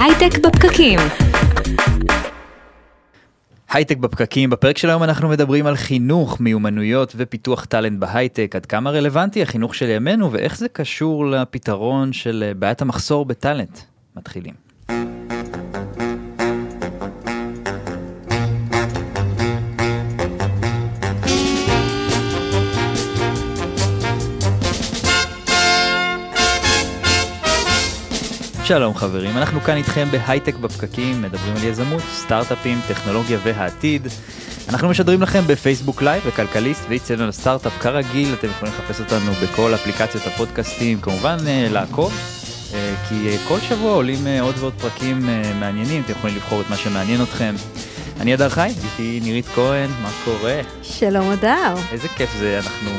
הייטק בפקקים. הייטק בפקקים, בפרק של היום אנחנו מדברים על חינוך, מיומנויות ופיתוח טאלנט בהייטק, עד כמה רלוונטי החינוך של ימינו ואיך זה קשור לפתרון של בעיית המחסור בטאלנט. מתחילים. שלום חברים, אנחנו כאן איתכם בהייטק בפקקים, מדברים על יזמות, סטארט-אפים, טכנולוגיה והעתיד. אנחנו משדרים לכם בפייסבוק live, בכלכליסט ואיצטדיון הסטארט-אפ כרגיל, אתם יכולים לחפש אותנו בכל אפליקציות הפודקאסטים, כמובן אה, לעקוב, אה, כי אה, כל שבוע עולים עוד ועוד פרקים מעניינים, אתם יכולים לבחור את מה שמעניין אתכם. אני אדר חי, איתי נירית כהן, מה קורה? שלום אדר. איזה כיף זה, אנחנו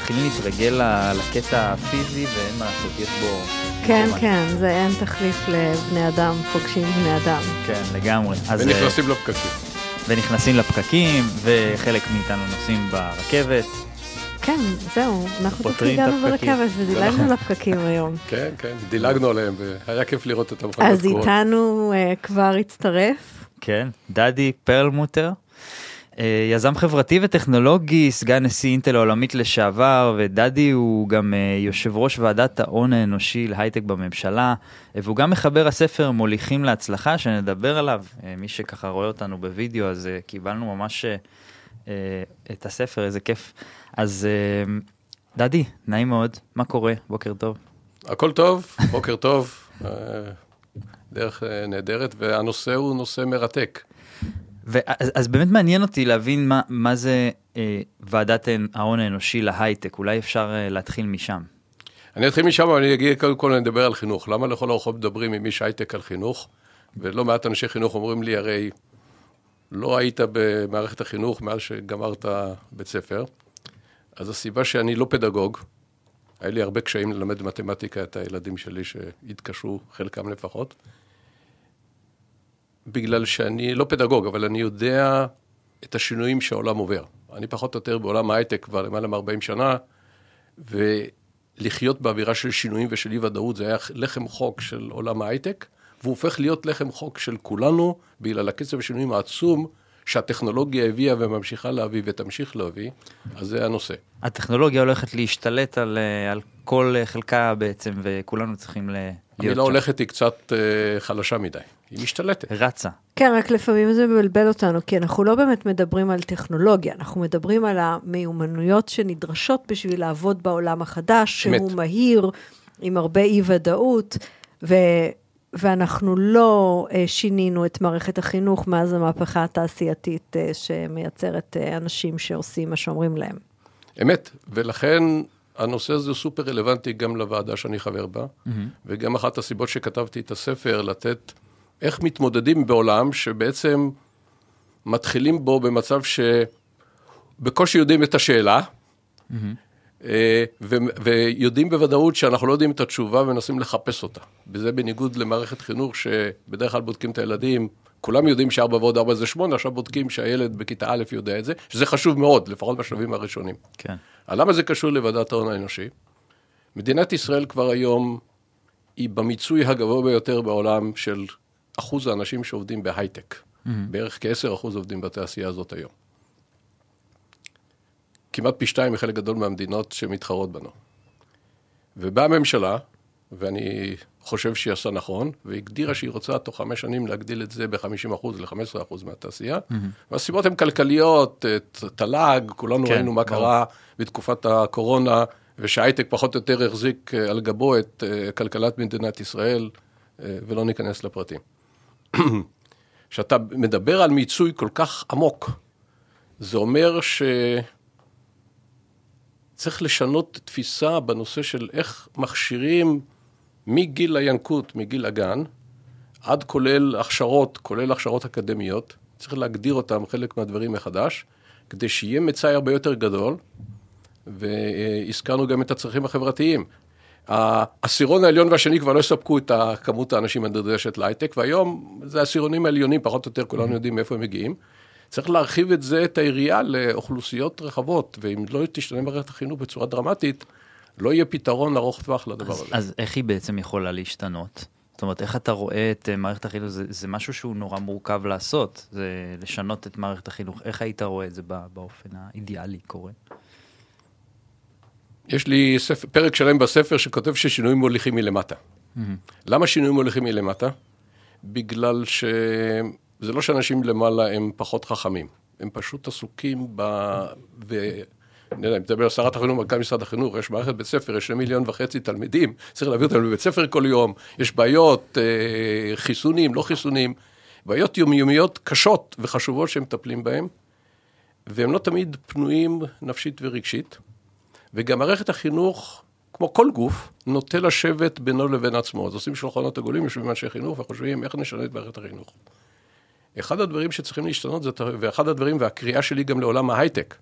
מתחילים להתרגל לקטע הפיזי ואין מה לעשות, יש בו... כן, כן, זה אין תחליף לבני אדם, פוגשים בני אדם. כן, לגמרי. ונכנסים אה, לפקקים. ונכנסים לפקקים, וחלק מאיתנו נוסעים ברכבת. כן, זהו, אנחנו פשוט הגענו ברכבת ודילגנו לפקקים היום. כן, כן, דילגנו עליהם, והיה כיף לראות את המכונות אז איתנו uh, כבר הצטרף. כן, דדי פרלמוטר. אה, יזם חברתי וטכנולוגי, סגן נשיא אינטל העולמית לשעבר, ודדי הוא גם אה, יושב ראש ועדת ההון האנושי להייטק בממשלה, והוא גם מחבר הספר מוליכים להצלחה, שנדבר עליו. אה, מי שככה רואה אותנו בווידאו, אז קיבלנו ממש את הספר, איזה כיף. אז דדי, נעים מאוד, מה קורה? בוקר טוב. הכל טוב, בוקר טוב, דרך נהדרת, והנושא הוא נושא מרתק. ואז, אז באמת מעניין אותי להבין מה, מה זה אה, ועדת ההון האנושי להייטק, אולי אפשר אה, להתחיל משם. אני אתחיל משם, אבל אני אגיד, קודם כל אני אדבר על חינוך. למה לכל הרוחות מדברים עם איש הייטק על חינוך? ולא מעט אנשי חינוך אומרים לי, הרי לא היית במערכת החינוך מאז שגמרת בית ספר. אז הסיבה שאני לא פדגוג, היה לי הרבה קשיים ללמד מתמטיקה את הילדים שלי שהתקשו, חלקם לפחות. בגלל שאני לא פדגוג, אבל אני יודע את השינויים שהעולם עובר. אני פחות או יותר בעולם ההייטק כבר למעלה מ-40 שנה, ולחיות באווירה של שינויים ושל אי-ודאות זה היה לחם חוק של עולם ההייטק, והוא הופך להיות לחם חוק של כולנו, בגלל הקצב השינויים העצום שהטכנולוגיה הביאה וממשיכה להביא ותמשיך להביא, אז זה הנושא. הטכנולוגיה הולכת להשתלט על, אה, על כל חלקה בעצם, וכולנו צריכים להיות שם. המילה הולכת היא קצת אה, חלשה מדי. היא משתלטת. רצה. כן, רק לפעמים זה מבלבל אותנו, כי אנחנו לא באמת מדברים על טכנולוגיה, אנחנו מדברים על המיומנויות שנדרשות בשביל לעבוד בעולם החדש, שהוא. מהיר, עם הרבה אי-ודאות, ו... ואנחנו לא uh, שינינו את מערכת החינוך מאז המהפכה התעשייתית uh, שמייצרת uh, אנשים שעושים מה שאומרים להם. אמת, ולכן הנושא הזה הוא סופר רלוונטי גם לוועדה שאני חבר בה, mm-hmm. וגם אחת הסיבות שכתבתי את הספר, לתת איך מתמודדים בעולם שבעצם מתחילים בו במצב שבקושי יודעים את השאלה, mm-hmm. ו- ויודעים בוודאות שאנחנו לא יודעים את התשובה ומנסים לחפש אותה. וזה בניגוד למערכת חינוך שבדרך כלל בודקים את הילדים, כולם יודעים ש-4 ועוד 4 זה 8, עכשיו בודקים שהילד בכיתה א' יודע את זה, שזה חשוב מאוד, לפחות בשלבים הראשונים. כן. למה זה קשור לוועדת ההון האנושי? מדינת ישראל כבר היום היא במיצוי הגבוה ביותר בעולם של אחוז האנשים שעובדים בהייטק. Mm-hmm. בערך כ-10 אחוז עובדים בתעשייה הזאת היום. כמעט פי שתיים מחלק גדול מהמדינות שמתחרות בנו. ובאה הממשלה, ואני חושב שהיא עשה נכון, והגדירה שהיא רוצה תוך חמש שנים להגדיל את זה ב-50% ל-15% מהתעשייה. Mm-hmm. והסיבות הן כלכליות, תל"ג, כולנו כן, ראינו מה ברור. קרה בתקופת הקורונה, ושהייטק פחות או יותר החזיק אה, על גבו את אה, כלכלת מדינת ישראל, אה, ולא ניכנס לפרטים. כשאתה מדבר על מיצוי כל כך עמוק, זה אומר שצריך לשנות תפיסה בנושא של איך מכשירים מגיל הינקות, מגיל הגן, עד כולל הכשרות, כולל הכשרות אקדמיות, צריך להגדיר אותם חלק מהדברים מחדש, כדי שיהיה מצאי הרבה יותר גדול, והזכרנו גם את הצרכים החברתיים. העשירון העליון והשני כבר לא יספקו את כמות האנשים הנדרשת להייטק, והיום זה העשירונים העליונים, פחות או יותר כולנו יודעים מאיפה הם מגיעים. צריך להרחיב את זה, את היריעה, לאוכלוסיות רחבות, ואם לא תשתנה מערכת החינוך בצורה דרמטית, לא יהיה פתרון ארוך טווח לדבר אז, הזה. אז איך היא בעצם יכולה להשתנות? זאת אומרת, איך אתה רואה את מערכת החינוך? זה, זה משהו שהוא נורא מורכב לעשות, זה לשנות את מערכת החינוך. איך היית רואה את זה באופן האידיאלי קורה? יש לי ספר, פרק שלם בספר שכותב ששינויים מוליכים מלמטה. Mm-hmm. למה שינויים מוליכים מלמטה? בגלל שזה לא שאנשים למעלה הם פחות חכמים, הם פשוט עסוקים ב... ו... אני יודע, אני מדבר על שרת החינוך, מנכ"ל משרד החינוך, יש מערכת בית ספר, יש שני מיליון וחצי תלמידים, צריך להעביר אותם לבית ספר כל יום, יש בעיות, אה, חיסונים, לא חיסונים, בעיות יומיומיות קשות וחשובות שהם מטפלים בהן, והם לא תמיד פנויים נפשית ורגשית. וגם מערכת החינוך, כמו כל גוף, נוטה לשבת בינו לבין עצמו. אז עושים שולחנות עגולים, יושבים אנשי חינוך וחושבים איך נשנה את מערכת החינוך. אחד הדברים שצריכים להשתנות, זה, ואחד הדברים, והקריאה שלי גם לעולם ההייטק,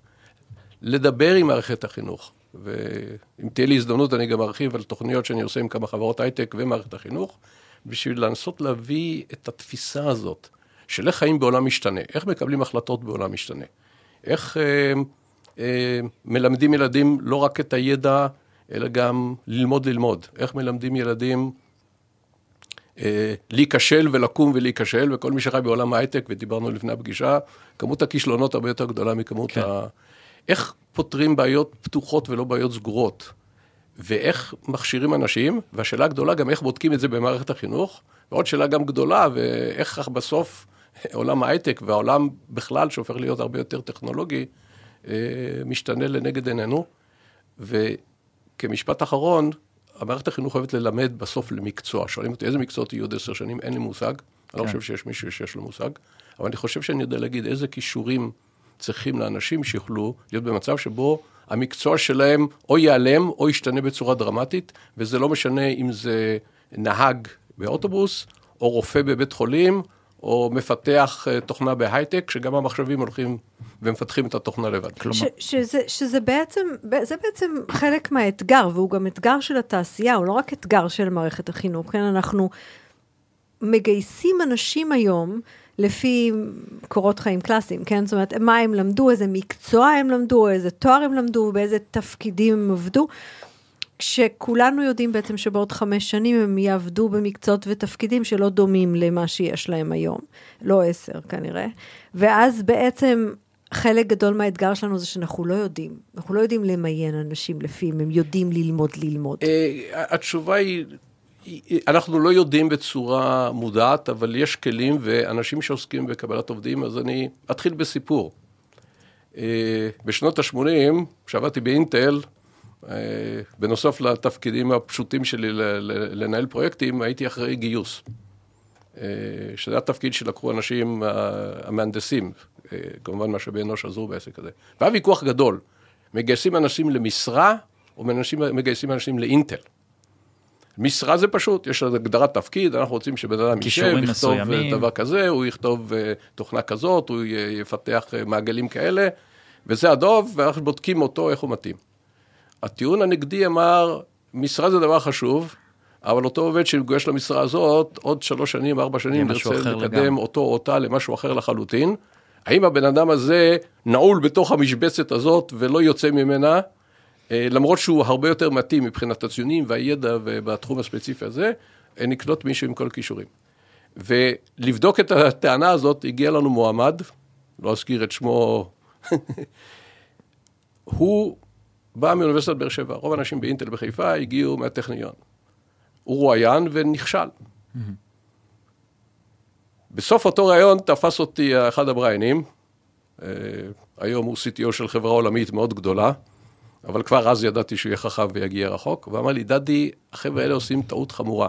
לדבר עם מערכת החינוך. ואם תהיה לי הזדמנות, אני גם ארחיב על תוכניות שאני עושה עם כמה חברות הייטק ומערכת החינוך, בשביל לנסות להביא את התפיסה הזאת של איך חיים בעולם משתנה, איך מקבלים החלטות בעולם משתנה, איך אה, אה, מלמדים ילדים לא רק את הידע, אלא גם ללמוד ללמוד. איך מלמדים ילדים להיכשל ולקום ולהיכשל, וכל מי שחי בעולם ההייטק, ודיברנו לפני הפגישה, כמות הכישלונות הרבה יותר גדולה מכמות כן. ה... איך פותרים בעיות פתוחות ולא בעיות סגורות, ואיך מכשירים אנשים, והשאלה הגדולה גם איך בודקים את זה במערכת החינוך, ועוד שאלה גם גדולה, ואיך בסוף עולם ההייטק והעולם בכלל, שהופך להיות הרבה יותר טכנולוגי, אה, משתנה לנגד עינינו. וכמשפט אחרון, המערכת החינוך אוהבת ללמד בסוף למקצוע. שואלים אותי איזה מקצועות יהיו עוד עשר שנים, אין לי מושג. כן. אני לא כן. חושב שיש מישהו שיש לו מושג, אבל אני חושב שאני יודע להגיד איזה כישורים צריכים לאנשים שיוכלו להיות במצב שבו המקצוע שלהם או ייעלם או ישתנה בצורה דרמטית, וזה לא משנה אם זה נהג באוטובוס, או רופא בבית חולים, או מפתח אה, תוכנה בהייטק, שגם המחשבים הולכים ומפתחים את התוכנה לבד. כלומר... ש, שזה, שזה בעצם, זה בעצם חלק מהאתגר, והוא גם אתגר של התעשייה, הוא לא רק אתגר של מערכת החינוך, כן, אנחנו מגייסים אנשים היום, לפי קורות חיים קלאסיים, כן? זאת אומרת, מה הם למדו, איזה מקצוע הם למדו, איזה תואר הם למדו, באיזה תפקידים הם עבדו. כשכולנו יודעים בעצם שבעוד חמש שנים הם יעבדו במקצועות ותפקידים שלא דומים למה שיש להם היום, לא עשר כנראה, ואז בעצם חלק גדול מהאתגר שלנו זה שאנחנו לא יודעים, אנחנו לא יודעים למיין אנשים לפי אם הם יודעים ללמוד ללמוד. אה, התשובה היא, אנחנו לא יודעים בצורה מודעת, אבל יש כלים ואנשים שעוסקים בקבלת עובדים, אז אני אתחיל בסיפור. אה, בשנות ה-80, כשעבדתי באינטל, בנוסף לתפקידים הפשוטים שלי לנהל פרויקטים, הייתי אחראי גיוס. אה, שזה התפקיד שלקחו אנשים, המהנדסים, אה, כמובן משאבי אנוש עזרו בעסק הזה. והיה ויכוח גדול, מגייסים אנשים למשרה, או מגייסים אנשים לאינטל. משרה זה פשוט, יש הגדרת תפקיד, אנחנו רוצים שבן אדם יישב, יכתוב דבר כזה, הוא יכתוב תוכנה כזאת, הוא יפתח מעגלים כאלה, וזה הדוב, ואנחנו בודקים אותו, איך הוא מתאים. הטיעון הנגדי אמר, משרה זה דבר חשוב, אבל אותו עובד שמגויש למשרה הזאת, עוד שלוש שנים, ארבע שנים, נרצה לקדם לגמרי. אותו או אותה למשהו אחר לחלוטין. האם הבן אדם הזה נעול בתוך המשבצת הזאת ולא יוצא ממנה, אה, למרות שהוא הרבה יותר מתאים מבחינת הציונים והידע ובתחום הספציפי הזה, אה, נקלוט מישהו עם כל הכישורים. ולבדוק את הטענה הזאת, הגיע לנו מועמד, לא אזכיר את שמו, הוא בא מאוניברסיטת באר שבע, רוב האנשים באינטל בחיפה הגיעו מהטכניון. הוא רואיין ונכשל. Mm-hmm. בסוף אותו ראיון תפס אותי אחד הבריינים, אה, היום הוא CTO של חברה עולמית מאוד גדולה, אבל כבר אז ידעתי שהוא יהיה חכם ויגיע רחוק, ואמר לי, דדי, החבר'ה האלה עושים טעות חמורה.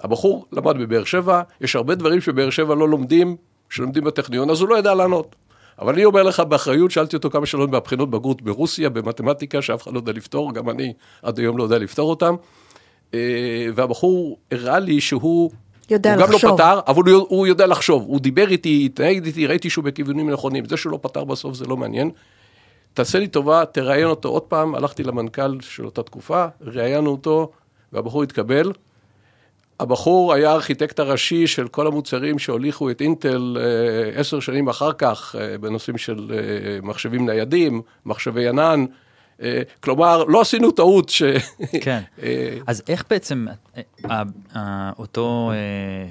הבחור למד בבאר שבע, יש הרבה דברים שבאר שבע לא לומדים, שלומדים בטכניון, אז הוא לא ידע לענות. אבל אני אומר לך באחריות, שאלתי אותו כמה שאלות מהבחינות בגרות ברוסיה, במתמטיקה, שאף אחד לא יודע לפתור, גם אני עד היום לא יודע לפתור אותם. אה, והבחור הראה לי שהוא... יודע הוא לחשוב. גם לא פתר, אבל הוא, הוא יודע לחשוב. הוא דיבר איתי, התנהג איתי, ראיתי שהוא בכיוונים נכונים. זה שהוא לא פתר בסוף זה לא מעניין. תעשה לי טובה, תראיין אותו עוד פעם. הלכתי למנכ"ל של אותה תקופה, ראיינו אותו, והבחור התקבל. הבחור היה הארכיטקט הראשי של כל המוצרים שהוליכו את אינטל אה, עשר שנים אחר כך, אה, בנושאים של אה, מחשבים ניידים, מחשבי ענן, כלומר, לא עשינו טעות ש... כן. אז איך בעצם אותו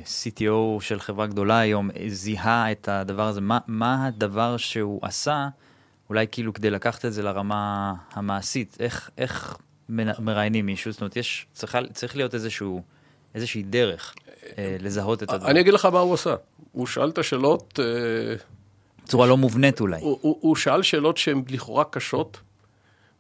CTO של חברה גדולה היום זיהה את הדבר הזה? מה, מה הדבר שהוא עשה, אולי כאילו כדי לקחת את זה לרמה המעשית? איך, איך מראיינים מישהו? זאת אומרת, יש, צריך להיות איזשהו, איזושהי דרך לזהות את הדבר. אני אגיד לך מה הוא עשה. הוא שאל את השאלות... בצורה לא מובנית אולי. הוא, הוא, הוא שאל שאלות שהן לכאורה קשות,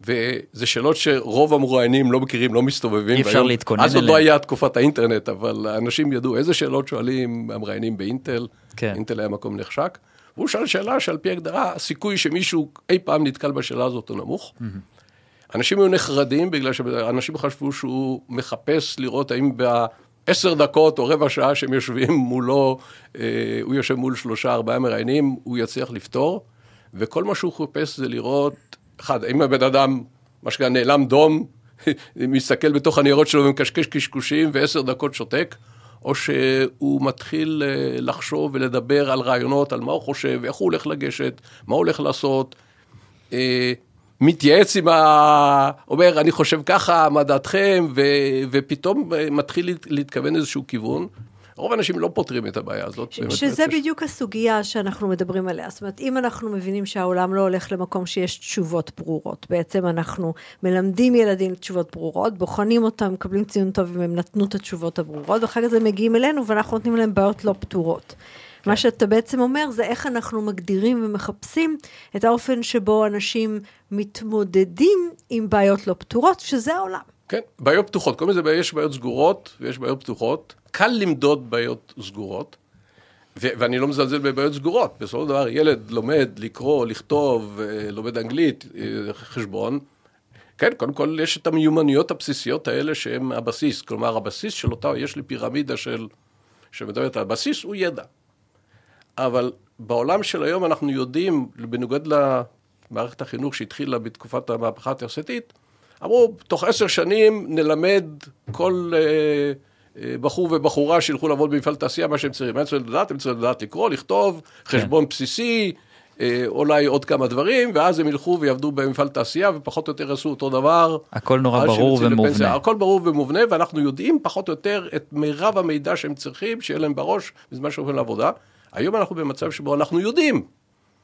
וזה שאלות שרוב המרואיינים לא מכירים, לא מסתובבים. אי אפשר והיום, להתכונן אליהן. אז עוד לא היה תקופת האינטרנט, אבל אנשים ידעו איזה שאלות שואלים המראיינים באינטל, כן. אינטל היה מקום נחשק. והוא שאל שאלה שעל פי הגדרה, הסיכוי שמישהו אי פעם נתקל בשאלה הזאת הוא נמוך. Mm-hmm. אנשים היו נחרדים בגלל שאנשים חשבו שהוא מחפש לראות האם עשר דקות או רבע שעה שהם יושבים מולו, אה, הוא יושב מול שלושה, ארבעה מראיינים, הוא יצליח לפתור, וכל מה שהוא חיפש זה לראות, אחד, האם הבן אדם, מה שנקרא, נעלם דום, מסתכל בתוך הניירות שלו ומקשקש קשקושים ועשר דקות שותק, או שהוא מתחיל אה, לחשוב ולדבר על רעיונות, על מה הוא חושב, איך הוא הולך לגשת, מה הוא הולך לעשות. אה, מתייעץ עם ה... אומר, אני חושב ככה, מה דעתכם, ו... ופתאום מתחיל להתכוון איזשהו כיוון. רוב האנשים לא פותרים את הבעיה הזאת. ש- שזה באמת בדיוק הסוגיה שאנחנו מדברים עליה. זאת אומרת, אם אנחנו מבינים שהעולם לא הולך למקום שיש תשובות ברורות, בעצם אנחנו מלמדים ילדים תשובות ברורות, בוחנים אותם, מקבלים ציון טוב אם הם נתנו את התשובות הברורות, ואחר כך הם מגיעים אלינו ואנחנו נותנים להם בעיות לא פתורות. כן. מה שאתה בעצם אומר זה איך אנחנו מגדירים ומחפשים את האופן שבו אנשים מתמודדים עם בעיות לא פתורות, שזה העולם. כן, בעיות פתוחות. קוראים לזה, יש בעיות סגורות ויש בעיות פתוחות. קל למדוד בעיות סגורות, ו- ואני לא מזלזל בבעיות סגורות. בסופו של דבר, ילד לומד לקרוא, לכתוב, אה, לומד אנגלית, אה, חשבון. כן, קודם כל יש את המיומנויות הבסיסיות האלה שהן הבסיס. כלומר, הבסיס של אותה, יש לי פירמידה של, שמדברת על הבסיס הוא ידע. אבל בעולם של היום אנחנו יודעים, בניגוד למערכת החינוך שהתחילה בתקופת המהפכה התעשייתית, אמרו, תוך עשר שנים נלמד כל אה, אה, בחור ובחורה שילכו לעבוד במפעל תעשייה, מה שהם צריכים. הם צריכים לדעת, הם צריכים לדעת לקרוא, לכתוב, כן. חשבון בסיסי, אה, אולי עוד כמה דברים, ואז הם ילכו ויעבדו במפעל תעשייה, ופחות או יותר יעשו אותו דבר. הכל נורא ברור ומובנה. לפנסיה. הכל ברור ומובנה, ואנחנו יודעים פחות או יותר את מירב המידע שהם צריכים, שיהיה להם בראש בזמן שעוברים לעבודה. היום אנחנו במצב שבו אנחנו יודעים.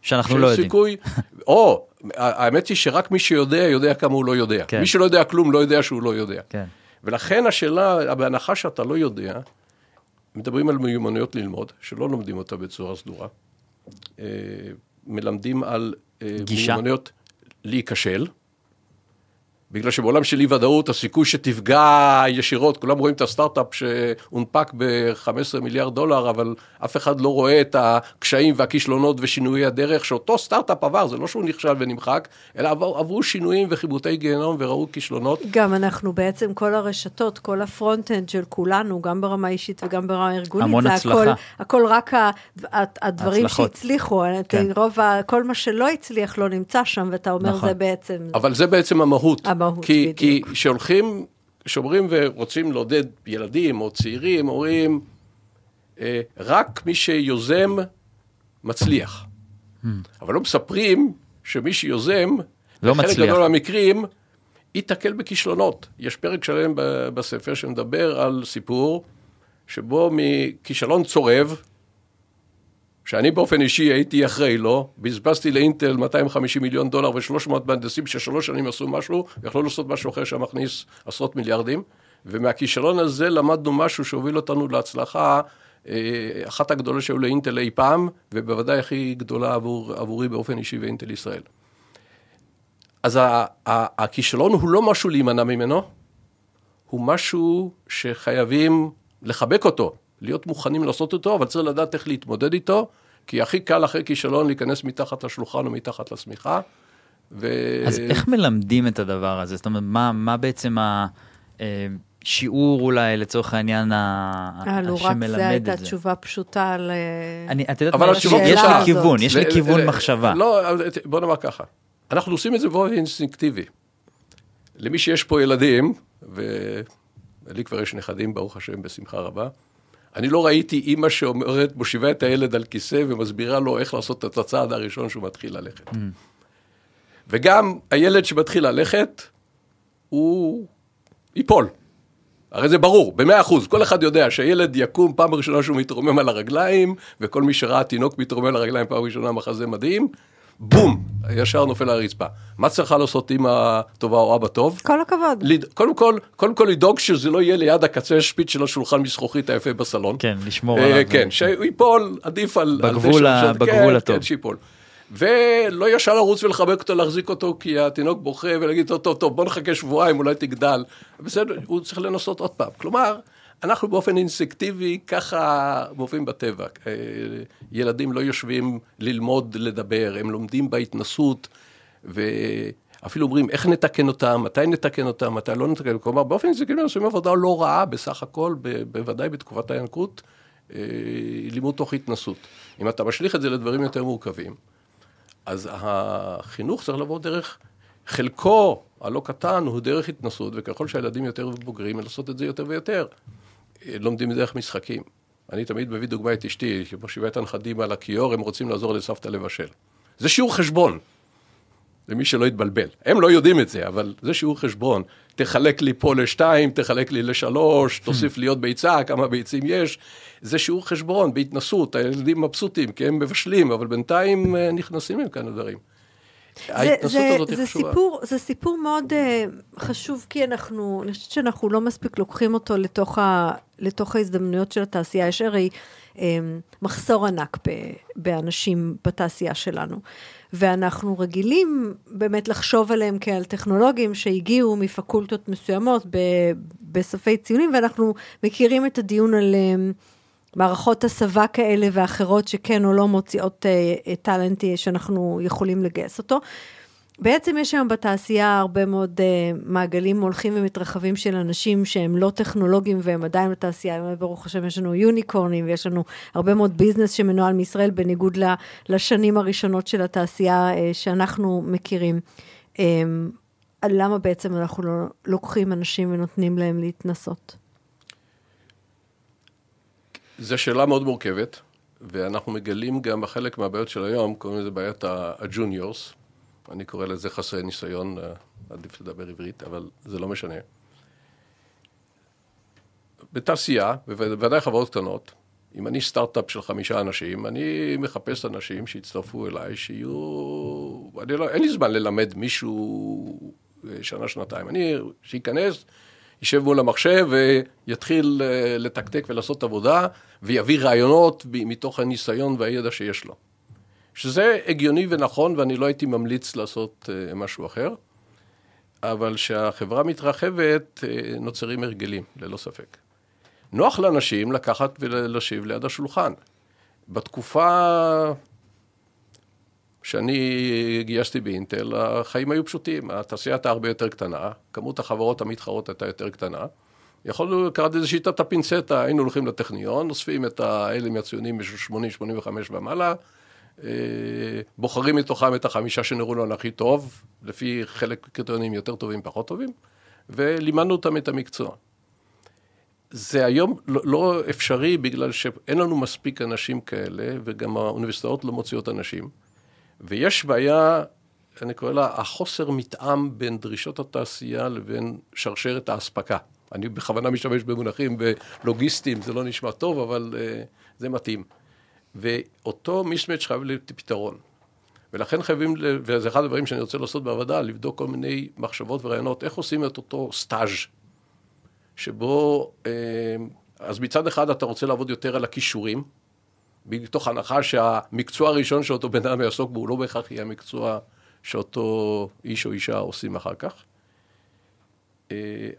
שאנחנו לא יודעים. סיכוי, או, האמת היא שרק מי שיודע, יודע כמה הוא לא יודע. כן. מי שלא יודע כלום, לא יודע שהוא לא יודע. כן. ולכן השאלה, בהנחה שאתה לא יודע, מדברים על מיומנויות ללמוד, שלא לומדים אותה בצורה סדורה. אה, מלמדים על אה, גישה. מיומנויות להיכשל. בגלל שבעולם של אי ודאות הסיכוי שתפגע ישירות, כולם רואים את הסטארט-אפ שהונפק ב-15 מיליארד דולר, אבל אף אחד לא רואה את הקשיים והכישלונות ושינויי הדרך שאותו סטארט-אפ עבר, זה לא שהוא נכשל ונמחק, אלא עבר, עברו שינויים וחיבוטי גיהנום וראו כישלונות. גם אנחנו בעצם, כל הרשתות, כל ה front-end של כולנו, גם ברמה אישית וגם ברמה ארגונית, המון זה הצלחה. הכל, הכל רק הדברים הצלחות. שהצליחו, כן. רוב, כל מה שלא הצליח לא נמצא שם, ואתה אומר נכון. זה בעצם... אבל זה בעצם המהות. המהות, כי, בדיוק. כי כשהולכים, כשאומרים ורוצים לעודד ילדים או צעירים, אומרים, אה, רק מי שיוזם מצליח. Hmm. אבל לא מספרים שמי שיוזם, לא מצליח. בחלק גדול מהמקרים, ייתקל בכישלונות. יש פרק שלם בספר שמדבר על סיפור שבו מכישלון צורב, שאני באופן אישי הייתי אחראי לו, בזבזתי לאינטל 250 מיליון דולר ו-300 מהנדסים ששלוש שנים עשו משהו, ויכלו לעשות משהו אחר שמכניס עשרות מיליארדים, ומהכישלון הזה למדנו משהו שהוביל אותנו להצלחה, אה, אחת הגדולות שהיו לאינטל אי פעם, ובוודאי הכי גדולה עבור, עבורי באופן אישי ואינטל ישראל. אז הכישלון הוא לא משהו להימנע ממנו, הוא משהו שחייבים לחבק אותו. להיות מוכנים לעשות אותו, אבל צריך לדעת איך להתמודד איתו, כי הכי קל אחרי כישלון להיכנס מתחת לשולחן או מתחת לשמיכה. ו... אז איך מלמדים את הדבר הזה? זאת אומרת, מה, מה בעצם השיעור אולי לצורך העניין שמלמד את זה? רק זה הייתה תשובה פשוטה ל... אני, את יודעת מה, יש לי כיוון, יש לי כיוון מחשבה. לא, בוא נאמר ככה, אנחנו עושים את זה באופן אינסטינקטיבי. למי שיש פה ילדים, ולי כבר יש נכדים, ברוך השם, בשמחה רבה, אני לא ראיתי אימא שאומרת, מושיבה את הילד על כיסא ומסבירה לו איך לעשות את הצעד הראשון שהוא מתחיל ללכת. Mm. וגם הילד שמתחיל ללכת, הוא ייפול. הרי זה ברור, במאה אחוז, כל אחד יודע שהילד יקום פעם ראשונה שהוא מתרומם על הרגליים, וכל מי שראה תינוק מתרומם על הרגליים פעם ראשונה מחזה מדהים, בום, ישר נופל על הרצפה. מה צריכה לעשות אימא טובה או אבא טוב? כל הכבוד. לד... קודם כל, קודם כל לדאוג שזה לא יהיה ליד הקצה השפיץ של השולחן מזכוכית היפה בסלון. כן, לשמור עליו. כן, שהוא ייפול, עדיף על... בגבול, על ה... בגבול כן, הטוב. כן, שיפול. ולא ישר לרוץ ולחבק אותו, להחזיק אותו, כי התינוק בוכה ולהגיד, טוב, טוב, טוב, בוא נחכה שבועיים, אולי תגדל. בסדר, הוא צריך לנסות עוד פעם. כלומר, אנחנו באופן אינסטינקטיבי ככה מופיעים בטבע. אה, ילדים לא יושבים ללמוד לדבר, הם לומדים בהתנסות, ואפילו אומרים איך נתקן אותם, מתי נתקן אותם, מתי לא נתקן, אותם. כלומר באופן אינסטינקטיבי עושים עבודה לא רעה בסך הכל, בוודאי בתקופת הינקות, אה, לימוד תוך התנסות. אם אתה משליך את זה לדברים יותר מורכבים, אז החינוך צריך לבוא דרך, חלקו הלא קטן הוא דרך התנסות, וככל שהילדים יותר בוגרים, לעשות את זה יותר ויותר. לומדים דרך משחקים. אני תמיד מביא דוגמא את אשתי, שמושיבה את הנכדים על הכיור, הם רוצים לעזור לסבתא לבשל. זה שיעור חשבון, למי שלא יתבלבל. הם לא יודעים את זה, אבל זה שיעור חשבון. תחלק לי פה לשתיים, תחלק לי לשלוש, תוסיף לי עוד ביצה, כמה ביצים יש. זה שיעור חשבון, בהתנסות, הילדים מבסוטים, כי הם מבשלים, אבל בינתיים אה, נכנסים עם כאלה דברים. ההתנסות זה, הזאת זה, היא חשובה. סיפור, זה סיפור מאוד uh, חשוב, כי אנחנו, אני חושבת שאנחנו לא מספיק לוקחים אותו לתוך, ה, לתוך ההזדמנויות של התעשייה. יש הרי um, מחסור ענק ב, באנשים בתעשייה שלנו. ואנחנו רגילים באמת לחשוב עליהם כעל טכנולוגים שהגיעו מפקולטות מסוימות בסופי ציונים, ואנחנו מכירים את הדיון על... Um, מערכות הסבה כאלה ואחרות שכן או לא מוציאות אה, טאלנט שאנחנו יכולים לגייס אותו. בעצם יש היום בתעשייה הרבה מאוד אה, מעגלים הולכים ומתרחבים של אנשים שהם לא טכנולוגיים והם עדיין בתעשייה, ברוך השם יש לנו יוניקורנים ויש לנו הרבה מאוד ביזנס שמנוהל מישראל בניגוד לשנים הראשונות של התעשייה אה, שאנחנו מכירים. אה, למה בעצם אנחנו לא לוקחים אנשים ונותנים להם להתנסות? זו שאלה מאוד מורכבת, ואנחנו מגלים גם בחלק מהבעיות של היום, קוראים לזה בעיית הג'וניורס, אני קורא לזה חסרי ניסיון, אה, עדיף לדבר עברית, אבל זה לא משנה. בתעשייה, ובוודאי חברות קטנות, אם אני סטארט-אפ של חמישה אנשים, אני מחפש אנשים שיצטרפו אליי, שיהיו... אני לא, אין לי זמן ללמד מישהו אה, שנה-שנתיים. אני, שייכנס, יישב מול המחשב ויתחיל אה, לתקתק ולעשות עבודה, ויביא רעיונות מתוך הניסיון והידע שיש לו. שזה הגיוני ונכון, ואני לא הייתי ממליץ לעשות אה, משהו אחר, אבל כשהחברה מתרחבת, אה, נוצרים הרגלים, ללא ספק. נוח לאנשים לקחת ולהשיב ליד השולחן. בתקופה כשאני גייסתי באינטל, החיים היו פשוטים, התעשייה הייתה הרבה יותר קטנה, כמות החברות המתחרות הייתה יותר קטנה. יכולנו, קראתי לזה שיטת הפינצטה, היינו הולכים לטכניון, אוספים את האלה מהציונים מ-80-85 ומעלה, אה, בוחרים מתוכם את החמישה שנראו לנו הכי טוב, לפי חלק קריטריונים יותר טובים, פחות טובים, ולימדנו אותם את המקצוע. זה היום לא, לא אפשרי בגלל שאין לנו מספיק אנשים כאלה, וגם האוניברסיטאות לא מוציאות אנשים. ויש בעיה, אני קורא לה החוסר מתאם בין דרישות התעשייה לבין שרשרת האספקה. אני בכוונה משתמש במונחים בלוגיסטיים, זה לא נשמע טוב, אבל uh, זה מתאים. ואותו מיסמץ' חייב להיות פתרון. ולכן חייבים, וזה אחד הדברים שאני רוצה לעשות בעבודה, לבדוק כל מיני מחשבות ורעיונות, איך עושים את אותו סטאז' שבו, uh, אז מצד אחד אתה רוצה לעבוד יותר על הכישורים, מתוך הנחה שהמקצוע הראשון שאותו בן אדם יעסוק בו הוא לא בהכרח יהיה המקצוע שאותו איש או אישה עושים אחר כך. Uh,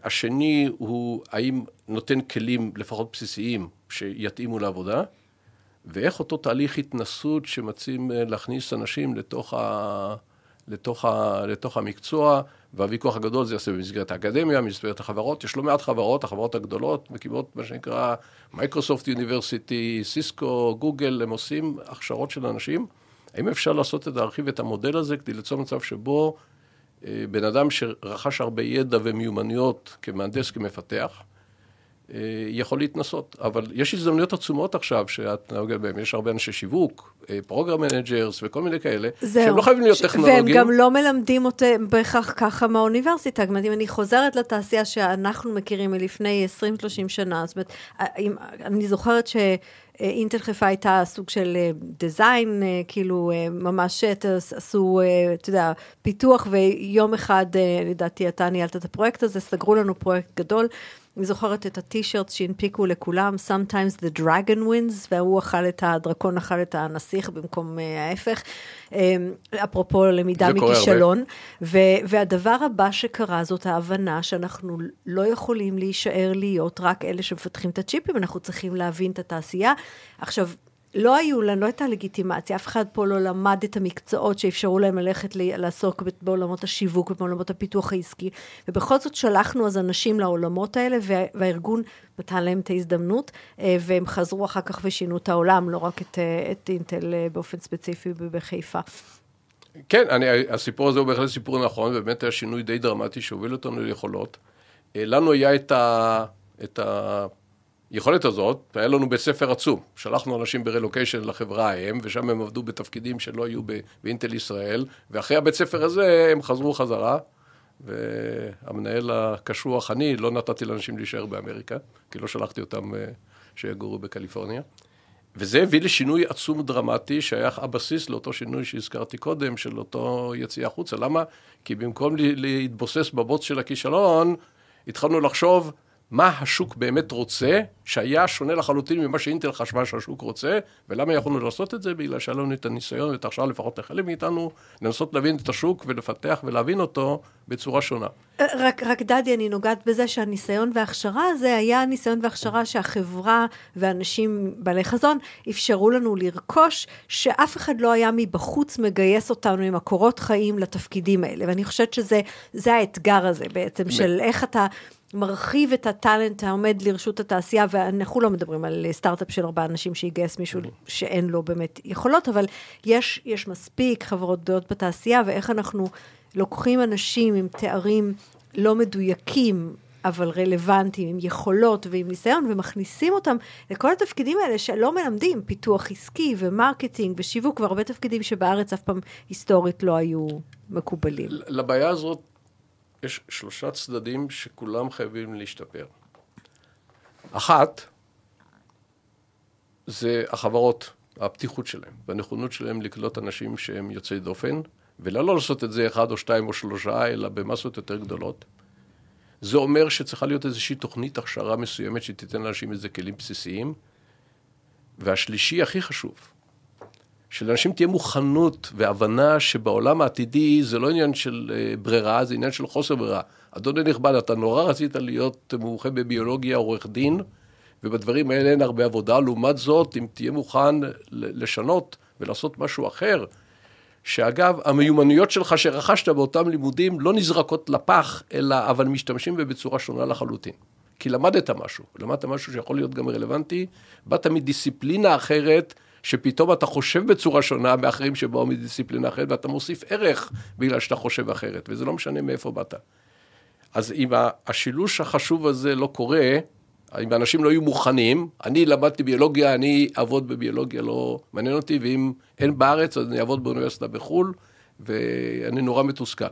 השני הוא האם נותן כלים לפחות בסיסיים שיתאימו לעבודה, ואיך אותו תהליך התנסות שמציעים uh, להכניס אנשים לתוך, ה, לתוך, ה, לתוך המקצוע, והוויכוח הגדול זה יעשה במסגרת האקדמיה, במסגרת החברות. יש לא מעט חברות, החברות הגדולות מקימות מה שנקרא מייקרוסופט יוניברסיטי, סיסקו, גוגל, הם עושים הכשרות של אנשים. האם אפשר לעשות את להרחיב את המודל הזה כדי ליצור מצב שבו אה, בן אדם שרכש הרבה ידע ומיומנויות כמהנדס, כמפתח, יכול להתנסות. אבל יש הזדמנויות עצומות עכשיו, שאת נוגעת בהן, יש הרבה אנשי שיווק, program managers וכל מיני כאלה, זהו. שהם לא חייבים להיות טכנולוגיים. והם גם לא מלמדים אותם בהכרח ככה מהאוניברסיטה. זאת אם אני חוזרת לתעשייה שאנחנו מכירים מלפני 20-30 שנה, זאת אומרת, אני זוכרת ש... אינטל חיפה הייתה סוג של דיזיין, כאילו ממש עשו, אתה יודע, פיתוח, ויום אחד, לדעתי, אתה ניהלת את הפרויקט הזה, סגרו לנו פרויקט גדול. אני זוכרת את הטישרט שהנפיקו לכולם, Sometimes the Dragon wins, והוא אכל את, הדרקון אכל את הנסיך במקום uh, ההפך, um, אפרופו למידה מכישלון. והדבר הבא שקרה זאת ההבנה שאנחנו לא יכולים להישאר להיות רק אלה שמפתחים את הצ'יפים, אנחנו צריכים להבין את התעשייה. עכשיו, לא היו לנו, לא הייתה לגיטימציה, אף אחד פה לא למד את המקצועות שאפשרו להם ללכת לעסוק בעולמות השיווק ובעולמות הפיתוח העסקי, ובכל זאת שלחנו אז אנשים לעולמות האלה, והארגון נתן להם את ההזדמנות, אה, והם חזרו אחר כך ושינו את העולם, לא רק את, אה, את אינטל אה, באופן ספציפי בחיפה. כן, אני, הסיפור הזה הוא בהחלט סיפור נכון, ובאמת היה שינוי די דרמטי שהוביל אותנו ליכולות. לנו היה את ה... את ה היכולת הזאת, היה לנו בית ספר עצום. שלחנו אנשים ברלוקיישן לחברה האם, ושם הם עבדו בתפקידים שלא היו באינטל ישראל, ואחרי הבית ספר הזה הם חזרו חזרה, והמנהל הקשוח, אני, לא נתתי לאנשים להישאר באמריקה, כי לא שלחתי אותם אה, שיגורו בקליפורניה. וזה הביא לשינוי עצום דרמטי, שהיה הבסיס לאותו שינוי שהזכרתי קודם, של אותו יציאה החוצה. למה? כי במקום להתבוסס בבוץ של הכישלון, התחלנו לחשוב מה השוק באמת רוצה, שהיה שונה לחלוטין ממה שאינטל חשבה שהשוק רוצה, ולמה יכולנו לעשות את זה? בגלל שהיה לנו את הניסיון ואת ההכשרה לפחות לחלק מאיתנו, לנסות להבין את השוק ולפתח ולהבין אותו בצורה שונה. אה, רק, רק דדי, אני נוגעת בזה שהניסיון וההכשרה הזה היה ניסיון והכשרה שהחברה ואנשים בעלי חזון אפשרו לנו לרכוש, שאף אחד לא היה מבחוץ מגייס אותנו עם הקורות חיים לתפקידים האלה. ואני חושבת שזה האתגר הזה בעצם, של איך אתה... מרחיב את ה talent העומד לרשות התעשייה, ואנחנו לא מדברים על סטארט-אפ של ארבעה אנשים שיגייס מישהו שאין לו באמת יכולות, אבל יש, יש מספיק חברות גדולות בתעשייה, ואיך אנחנו לוקחים אנשים עם תארים לא מדויקים, אבל רלוונטיים, עם יכולות ועם ניסיון, ומכניסים אותם לכל התפקידים האלה שלא מלמדים, פיתוח עסקי ו marketing ושיווק, והרבה תפקידים שבארץ אף פעם היסטורית לא היו מקובלים. לבעיה הזאת יש שלושה צדדים שכולם חייבים להשתפר. אחת, זה החברות, הפתיחות שלהם, והנכונות שלהם לקלוט אנשים שהם יוצאי דופן, ולא לעשות את זה אחד או שתיים או שלושה, אלא במסות יותר גדולות. זה אומר שצריכה להיות איזושהי תוכנית הכשרה מסוימת שתיתן לאנשים איזה כלים בסיסיים. והשלישי, הכי חשוב, שלאנשים תהיה מוכנות והבנה שבעולם העתידי זה לא עניין של אה, ברירה, זה עניין של חוסר ברירה. אדון הנכבד, אתה נורא רצית להיות מומחה בביולוגיה, עורך דין, ובדברים האלה אין הרבה עבודה. לעומת זאת, אם תהיה מוכן לשנות ולעשות משהו אחר, שאגב, המיומנויות שלך שרכשת באותם לימודים לא נזרקות לפח, אלא אבל משתמשים בהם בצורה שונה לחלוטין. כי למדת משהו, למדת משהו שיכול להיות גם רלוונטי, באת מדיסציפלינה אחרת, שפתאום אתה חושב בצורה שונה מאחרים שבאו מדיסציפלינה אחרת, ואתה מוסיף ערך בגלל שאתה חושב אחרת, וזה לא משנה מאיפה באת. אז אם השילוש החשוב הזה לא קורה, אם האנשים לא יהיו מוכנים, אני למדתי ביולוגיה, אני אעבוד בביולוגיה, לא מעניין אותי, ואם אין בארץ, אז אני אעבוד באוניברסיטה בחו"ל, ואני נורא מתוסכל.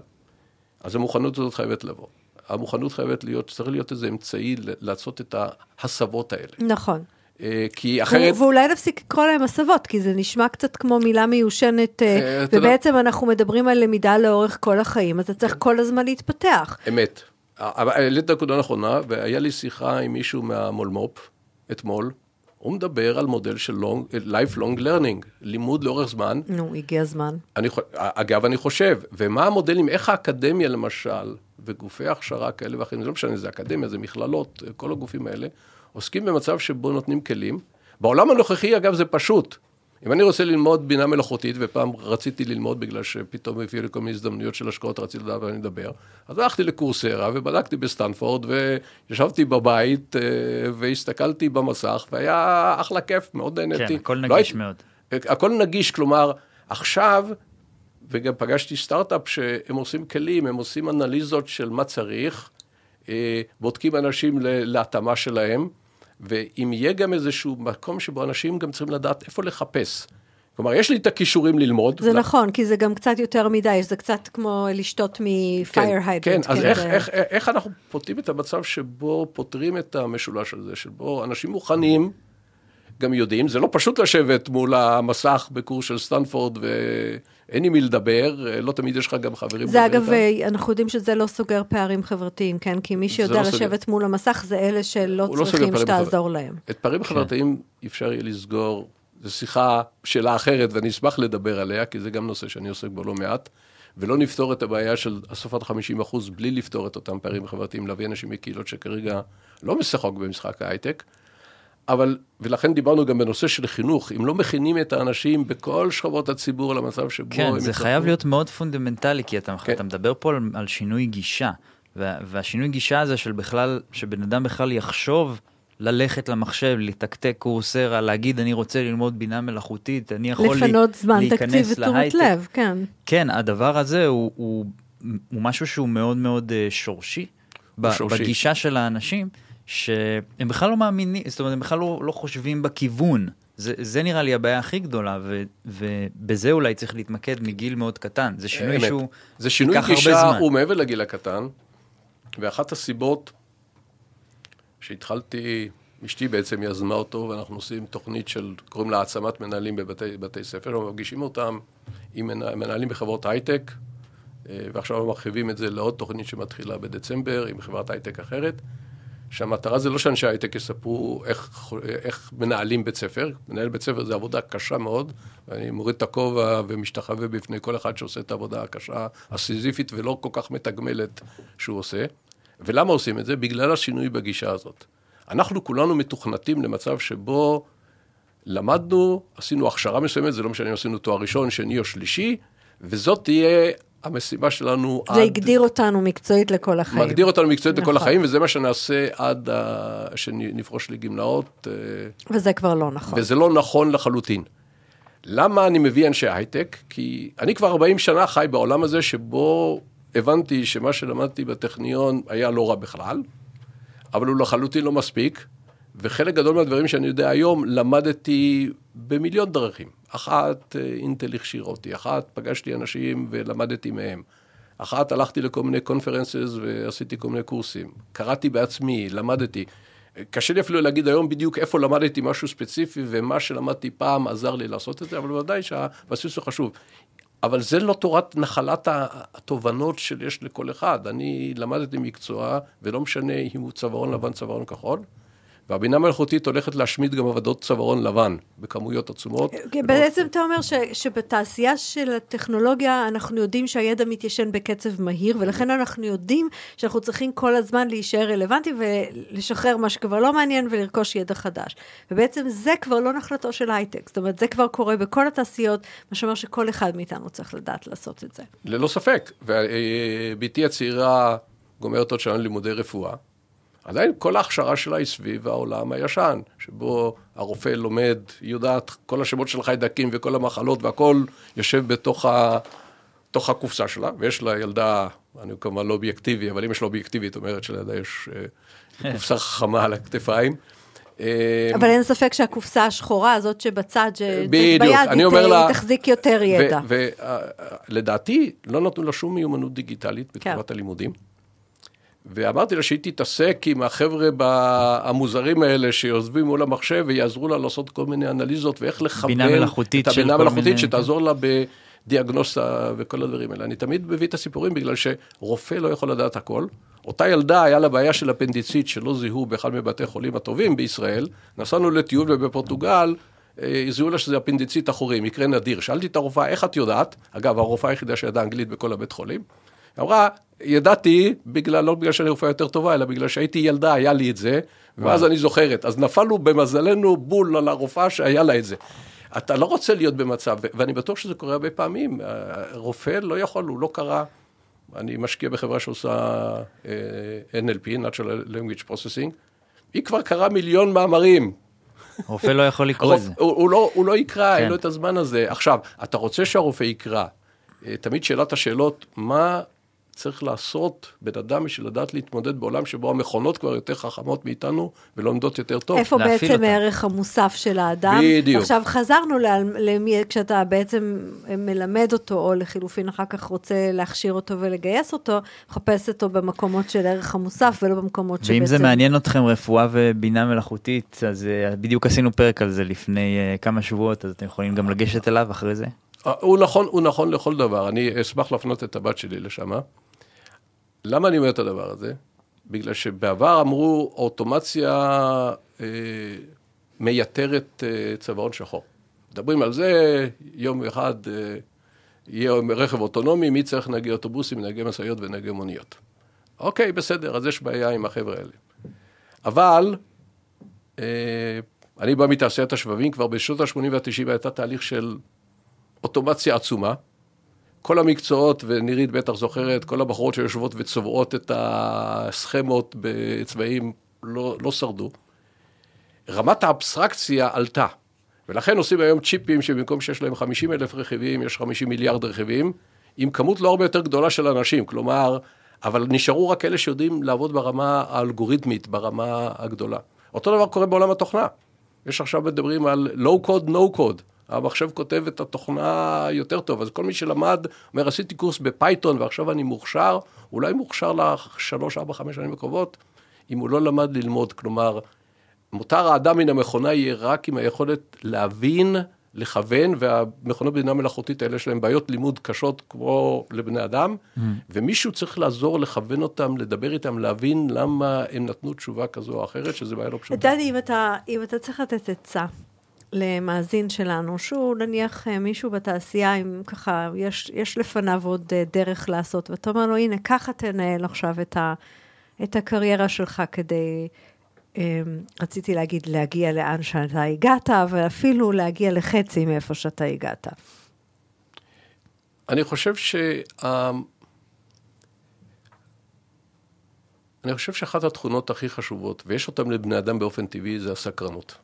אז המוכנות הזאת חייבת לבוא. המוכנות חייבת להיות, צריך להיות איזה אמצעי לעשות את ההסבות האלה. נכון. אה, כי אחרת... ואולי נפסיק לקרוא להם הסבות, כי זה נשמע קצת כמו מילה מיושנת, אה, אה, ובעצם אנחנו מדברים על למידה לאורך כל החיים, אז אתה צריך כל הזמן להתפתח. אמת. העלית נקודה נכונה, והיה לי שיחה עם מישהו מהמולמו"פ אתמול, הוא מדבר על מודל של long, lifelong learning, לימוד לאורך זמן. נו, הגיע הזמן. אני, אגב, אני חושב, ומה המודלים, איך האקדמיה למשל, וגופי הכשרה כאלה ואחרים, זה לא משנה, זה אקדמיה, זה מכללות, כל הגופים האלה, עוסקים במצב שבו נותנים כלים. בעולם הנוכחי, אגב, זה פשוט. אם אני רוצה ללמוד בינה מלאכותית, ופעם רציתי ללמוד בגלל שפתאום הביאו לי כל מיני הזדמנויות של השקעות, רציתי לדעת ואני אדבר, אז הלכתי ל Coursera ובדקתי בסטנפורד, וישבתי בבית אה, והסתכלתי במסך, והיה אחלה כיף, מאוד נהניתי. כן, הכל לא נגיש לא הייתי, מאוד. הכל נגיש, כלומר, עכשיו, וגם פגשתי סטארט-אפ שהם עושים כלים, הם עושים אנליזות של מה צריך, בודקים אנשים להתאמה שלהם, ואם יהיה גם איזשהו מקום שבו אנשים גם צריכים לדעת איפה לחפש. כלומר, יש לי את הכישורים ללמוד. זה לה... נכון, כי זה גם קצת יותר מדי, זה קצת כמו לשתות מפייר היידרנט. כן, כן, אז איך, איך, איך אנחנו פותרים את המצב שבו פותרים את המשולש הזה, שבו אנשים מוכנים, גם יודעים, זה לא פשוט לשבת מול המסך בקורס של סטנפורד ואין עם מי לדבר, לא תמיד יש לך גם חברים. זה אגב, אה, אנחנו יודעים שזה לא סוגר פערים חברתיים, כן? כי מי שיודע לא לשבת סוגר. מול המסך זה אלה שלא לא צריכים לא שתעזור חבר... להם. את פערים כן. חברתיים אפשר יהיה לסגור זו שיחה, שאלה אחרת, ואני אשמח לדבר עליה, כי זה גם נושא שאני עוסק בו לא מעט, ולא נפתור את הבעיה של הסופת 50 אחוז בלי לפתור את אותם פערים חברתיים, להביא אנשים מקהילות שכרגע לא משחק במשחק ההייטק. אבל, ולכן דיברנו גם בנושא של חינוך, אם לא מכינים את האנשים בכל שכבות הציבור למצב שבו כן, הם... כן, זה יצטרכו... חייב להיות מאוד פונדמנטלי, כי אתה, כן. אתה מדבר פה על, על שינוי גישה, והשינוי גישה הזה של בכלל, שבן אדם בכלל יחשוב ללכת למחשב, לתקתק Coursera, להגיד אני רוצה ללמוד בינה מלאכותית, אני יכול להיכנס להייטק. לפנות זמן, תקציב ותשומת לב, כן. כן, הדבר הזה הוא, הוא, הוא משהו שהוא מאוד מאוד uh, שורשי, שורשי, בגישה של האנשים, שהם בכלל לא מאמינים, זאת אומרת, הם בכלל לא, לא חושבים בכיוון. זה, זה נראה לי הבעיה הכי גדולה, ו, ובזה אולי צריך להתמקד מגיל מאוד קטן. זה שינוי אמת. שהוא זה שינוי גישה, הוא מעבר לגיל הקטן, ואחת הסיבות שהתחלתי, אשתי בעצם יזמה אותו, ואנחנו עושים תוכנית של, קוראים לה העצמת מנהלים בבתי ספר, אנחנו מרגישים אותם עם מנהלים בחברות הייטק, אה, ועכשיו מרחיבים את זה לעוד תוכנית שמתחילה בדצמבר עם חברת הייטק אחרת, שהמטרה זה לא שאנשי הייטק יספרו איך, איך מנהלים בית ספר, מנהל בית ספר זה עבודה קשה מאוד, ואני מוריד את הכובע ומשתחווה בפני כל אחד שעושה את העבודה הקשה, הסיזיפית ולא כל כך מתגמלת שהוא עושה. ולמה עושים את זה? בגלל השינוי בגישה הזאת. אנחנו כולנו מתוכנתים למצב שבו למדנו, עשינו הכשרה מסוימת, זה לא משנה אם עשינו תואר ראשון, שני או שלישי, וזאת תהיה המשימה שלנו זה עד... זה הגדיר אותנו מקצועית לכל החיים. מגדיר אותנו מקצועית נכון. לכל החיים, וזה מה שנעשה עד ה... שנפרוש לגמלאות. אה, וזה כבר לא נכון. וזה לא נכון לחלוטין. למה אני מביא אנשי הייטק? כי אני כבר 40 שנה חי בעולם הזה שבו הבנתי שמה שלמדתי בטכניון היה לא רע בכלל, אבל הוא לחלוטין לא מספיק, וחלק גדול מהדברים שאני יודע היום למדתי במיליון דרכים. אחת, אה, אינטל הכשיר אותי, אחת, פגשתי אנשים ולמדתי מהם. אחת, הלכתי לכל מיני קונפרנסס ועשיתי כל מיני קורסים. קראתי בעצמי, למדתי. קשה לי אפילו להגיד היום בדיוק איפה למדתי משהו ספציפי, ומה שלמדתי פעם עזר לי לעשות את זה, אבל בוודאי שהבסיס הוא חשוב. אבל זה לא תורת נחלת התובנות שיש לכל אחד. אני למדתי מקצוע, ולא משנה אם הוא צווארון לבן, צווארון כחול, והבינה המלאכותית הולכת להשמיד גם עבודות צווארון לבן, בכמויות עצומות. כן, בעצם אתה אומר ש, שבתעשייה של הטכנולוגיה, אנחנו יודעים שהידע מתיישן בקצב מהיר, ולכן אנחנו יודעים שאנחנו צריכים כל הזמן להישאר רלוונטיים ולשחרר מה שכבר לא מעניין ולרכוש ידע חדש. ובעצם זה כבר לא נחלתו של הייטק, זאת אומרת, זה כבר קורה בכל התעשיות, מה שאומר שכל אחד מאיתנו צריך לדעת לעשות את זה. ללא ספק, ובתי הצעירה גומרת עוד שנה לימודי רפואה. עדיין כל ההכשרה שלה היא סביב העולם הישן, שבו הרופא לומד, היא יודעת כל השמות של חיידקים וכל המחלות והכל יושב בתוך ה... תוך הקופסה שלה, ויש לה ילדה, אני כמובן לא אובייקטיבי, אבל אם יש לה אובייקטיבית, אומרת שלילדה יש אה, קופסה חכמה על הכתפיים. אה, אבל אין ספק שהקופסה השחורה הזאת שבצד, ביד, היא תחזיק יותר ידע. ולדעתי, לא נתנו לה שום מיומנות דיגיטלית בתקופת כן. הלימודים. ואמרתי לה שהיא תתעסק עם החבר'ה המוזרים האלה שיוזבים מול המחשב ויעזרו לה לעשות כל מיני אנליזות ואיך לכוון את הבינה המלאכותית שתעזור לה בדיאגנוסה וכל הדברים האלה. אני תמיד מביא את הסיפורים בגלל שרופא לא יכול לדעת הכל. אותה ילדה היה לה בעיה של אפנדיצית שלא זיהו באחד מבתי חולים הטובים בישראל. נסענו לטיול ובפורטוגל אה, זיהו לה שזה אפנדיצית אחורי, מקרה נדיר. שאלתי את הרופאה, איך את יודעת? אגב, הרופאה היחידה שידעה אנגלית בכל הבית חולים. אמרה, ידעתי, בגלל, לא בגלל שאני רופאה יותר טובה, אלא בגלל שהייתי ילדה, היה לי את זה, ואז אני זוכרת. אז נפלנו במזלנו בול על הרופאה שהיה לה את זה. אתה לא רוצה להיות במצב, ואני בטוח שזה קורה הרבה פעמים. רופא לא יכול, הוא לא קרא. אני משקיע בחברה שעושה uh, NLP, Natural Language Processing. היא כבר קראה מיליון מאמרים. רופא לא יכול לקרוא את זה. הוא, הוא, לא, הוא לא יקרא, כן. אין לו את הזמן הזה. עכשיו, אתה רוצה שהרופא יקרא. אה, תמיד שאלת השאלות, מה צריך לעשות בן אדם בשביל לדעת להתמודד בעולם שבו המכונות כבר יותר חכמות מאיתנו ולומדות יותר טוב. איפה בעצם אותה. הערך המוסף של האדם? בדיוק. עכשיו חזרנו למי, כשאתה בעצם מלמד אותו, או לחילופין אחר כך רוצה להכשיר אותו ולגייס אותו, מחפש אותו במקומות של ערך המוסף ולא במקומות שבעצם... ואם זה מעניין אתכם רפואה ובינה מלאכותית, אז uh, בדיוק עשינו פרק על זה לפני uh, כמה שבועות, אז אתם יכולים גם לגשת אליו אחרי זה. אה, הוא נכון, הוא נכון לכל דבר, אני אשמח להפנות את הבת שלי לשם. למה אני אומר את הדבר הזה? בגלל שבעבר אמרו, אוטומציה אה, מייתרת אה, צווארון שחור. מדברים על זה, יום אחד אה, יהיה רכב אוטונומי, מי צריך נהגי אוטובוסים, נהגי משאיות ונהגי מוניות. אוקיי, בסדר, אז יש בעיה עם החבר'ה האלה. אבל, אה, אני בא מתעשיית השבבים, כבר בשנות ה-80 וה-90 הייתה תהליך של אוטומציה עצומה. כל המקצועות, ונירית בטח זוכרת, כל הבחורות שיושבות וצובעות את הסכמות בצבעים לא, לא שרדו. רמת האבסטרקציה עלתה, ולכן עושים היום צ'יפים שבמקום שיש להם 50 אלף רכיבים, יש 50 מיליארד רכיבים, עם כמות לא הרבה יותר גדולה של אנשים, כלומר, אבל נשארו רק אלה שיודעים לעבוד ברמה האלגוריתמית, ברמה הגדולה. אותו דבר קורה בעולם התוכנה. יש עכשיו מדברים על low code, no code. המחשב כותב את התוכנה יותר טוב, אז כל מי שלמד, אומר, עשיתי קורס בפייתון ועכשיו אני מוכשר, אולי מוכשר לשלוש, ארבע, חמש שנים הקרובות, אם הוא לא למד ללמוד. כלומר, מותר האדם מן המכונה יהיה רק עם היכולת להבין, לכוון, והמכונות בינה מלאכותית האלה יש להן בעיות לימוד קשות כמו לבני אדם, mm. ומישהו צריך לעזור לכוון אותם, לדבר איתם, להבין למה הם נתנו תשובה כזו או אחרת, שזה בעיה לא פשוטה. דני, אם אתה, אם אתה צריך לתת עצה למאזין שלנו, שהוא נניח אה, מישהו בתעשייה, אם ככה, יש, יש לפניו עוד אה, דרך לעשות, ואתה אומר לו, הנה, ככה תנהל עכשיו את, ה, את הקריירה שלך כדי, אה, רציתי להגיד, להגיע לאן שאתה הגעת, אבל אפילו להגיע לחצי מאיפה שאתה הגעת. אני חושב ש... אני חושב שאחת התכונות הכי חשובות, ויש אותן לבני אדם באופן טבעי, זה הסקרנות.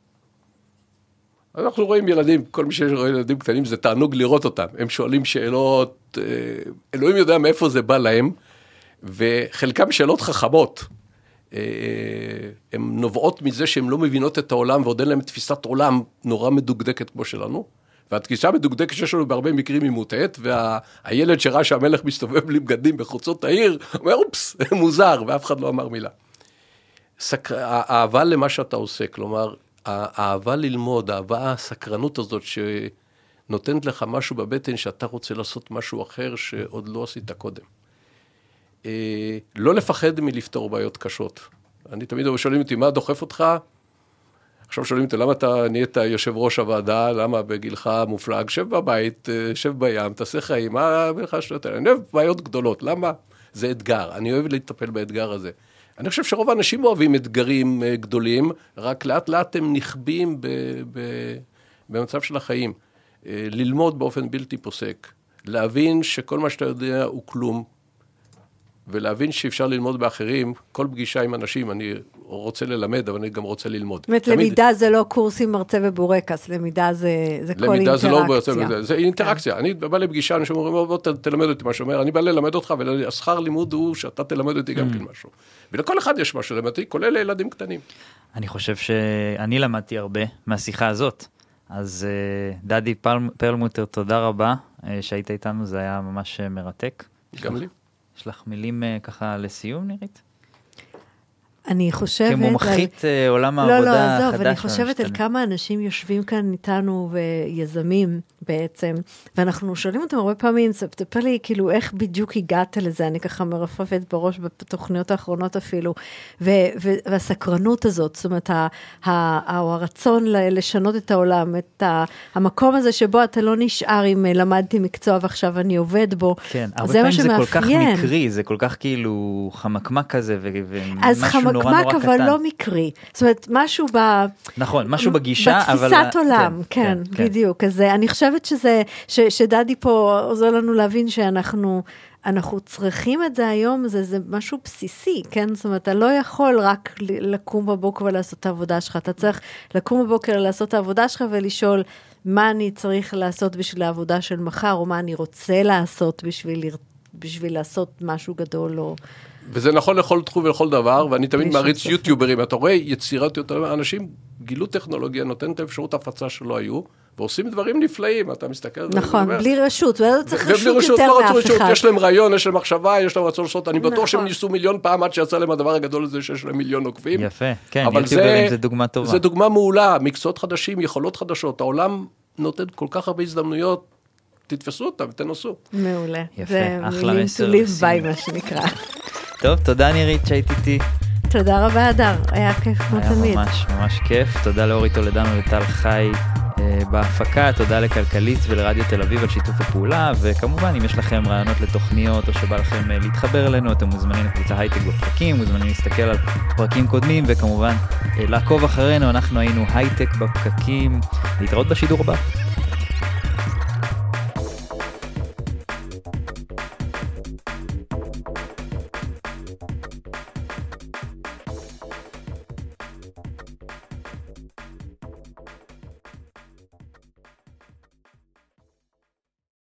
אנחנו רואים ילדים, כל מי שרואה ילדים קטנים זה תענוג לראות אותם. הם שואלים שאלות, אה, אלוהים יודע מאיפה זה בא להם, וחלקם שאלות חכמות. אה, הן נובעות מזה שהן לא מבינות את העולם ועוד אין להן תפיסת עולם נורא מדוקדקת כמו שלנו. והתפיסה המדוקדקת שיש לנו בהרבה מקרים היא מוטעית, והילד שראה שהמלך מסתובב בלי בגדים בחוצות העיר, אומר אופס, מוזר, ואף אחד לא אמר מילה. סק... האהבה למה שאתה עושה, כלומר, האהבה ללמוד, האהבה, הסקרנות הזאת שנותנת לך משהו בבטן שאתה רוצה לעשות משהו אחר שעוד לא עשית קודם. אה, לא לפחד מלפתור בעיות קשות. אני תמיד שואלים אותי, מה דוחף אותך? עכשיו שואלים אותי, למה אתה נהיית יושב ראש הוועדה? למה בגילך מופלג? שב בבית, אה, שב בים, תעשה חיים, מה לך השטויות האלה? אני אוהב בעיות גדולות, למה? זה אתגר, אני אוהב לטפל באתגר הזה. אני חושב שרוב האנשים אוהבים אתגרים אה, גדולים, רק לאט לאט הם נכבים ב, ב, במצב של החיים. אה, ללמוד באופן בלתי פוסק, להבין שכל מה שאתה יודע הוא כלום, ולהבין שאפשר ללמוד באחרים, כל פגישה עם אנשים, אני רוצה ללמד, אבל אני גם רוצה ללמוד. זאת אומרת, למידה זה לא קורס עם מרצה ובורקס, למידה זה, זה כל אינטראקציה. למידה זה לא מרצה, זה, זה אינטראקציה. כן. אני בא לפגישה, אנשים אומרים, בוא תלמד אותי מה שאומר, אני בא ללמד אותך, והשכר לימוד הוא שאתה תלמד אותי גם mm. כן משהו. ולכל אחד יש משהו ללמד אותי, כולל לילדים קטנים. אני חושב שאני למדתי הרבה מהשיחה הזאת. אז אה, דדי פרלמוטר, תודה רבה אה, שהיית איתנו, זה היה ממש אה, מרתק. גם לי. יש לך מילים ככה לסיום, נירית? אני חושבת... כמומחית על... אה, עולם העבודה החדש. לא, לא, עזוב, אני חושבת על כמה אנשים יושבים כאן איתנו ויזמים בעצם, ואנחנו שואלים אותם הרבה פעמים, תספר לי כאילו איך בדיוק הגעת לזה, אני ככה מרפפת בראש בתוכניות האחרונות אפילו, ו- ו- והסקרנות הזאת, זאת אומרת, ה- ה- הרצון לשנות את העולם, את ה- המקום הזה שבו אתה לא נשאר עם למדתי מקצוע ועכשיו אני עובד בו, כן, הרבה פעמים זה כל כך מקרי, זה כל כך כאילו חמקמק כזה, ומשהו נורא נורא קטן. אבל לא מקרי. זאת אומרת, משהו ב... נכון, משהו בגישה, אבל... בתפיסת עולם, כן, כן, כן, כן. בדיוק. אז אני חושבת שזה, ש, שדדי פה עוזר לנו להבין שאנחנו... אנחנו צריכים את זה היום, זה, זה משהו בסיסי, כן? זאת אומרת, אתה לא יכול רק לקום בבוקר ולעשות את העבודה שלך, אתה צריך לקום בבוקר לעשות את העבודה שלך ולשאול מה אני צריך לעשות בשביל העבודה של מחר, או מה אני רוצה לעשות בשביל בשביל לעשות משהו גדול או... וזה נכון לכל תחום ולכל דבר, ואני תמיד מעריץ יוטיוברים, אתה רואה יצירת יותר, אנשים גילו טכנולוגיה, נותן את האפשרות הפצה שלא היו, ועושים דברים נפלאים, אתה מסתכל על זה. נכון, בלי רשות, ולא צריך רשות יותר לא מאף אחד. יש להם רעיון, יש להם מחשבה, יש להם רצון לעשות, אני בטוח נכון. שהם ניסו מיליון פעם עד שיצא להם הדבר הגדול הזה שיש להם מיליון עוקבים. יפה, כן, יוטיוברים זה דוגמה טובה. זה דוגמה מעולה, מקצועות חדשים, יכולות חדשות, העולם נותן כל כך הרבה הזדמנויות, תתפסו אותם ותנסו. מעולה. יפה, אחלה מסר. זה מילים to live by, מה שנקרא. טוב, תודה נירית שהיית איתי. תודה רבה, אדר, היה כיף כמו תמיד. היה ממש ממש כיף, תודה לאורי טולדנו וטל חי אה, בהפקה, תודה לכלכליסט ולרדיו תל אביב על שיתוף הפעולה, וכמובן אם יש לכם רעיונות לתוכניות או שבא לכם אה, להתחבר אלינו, אתם מוזמנים לקבוצה הייטק בפרקים, מוזמנים להסתכל על פרקים קודמים, וכמובן אה, לעקוב אחרינו, אנחנו היינו הייטק בפקקים, להתראות בשידור הבא.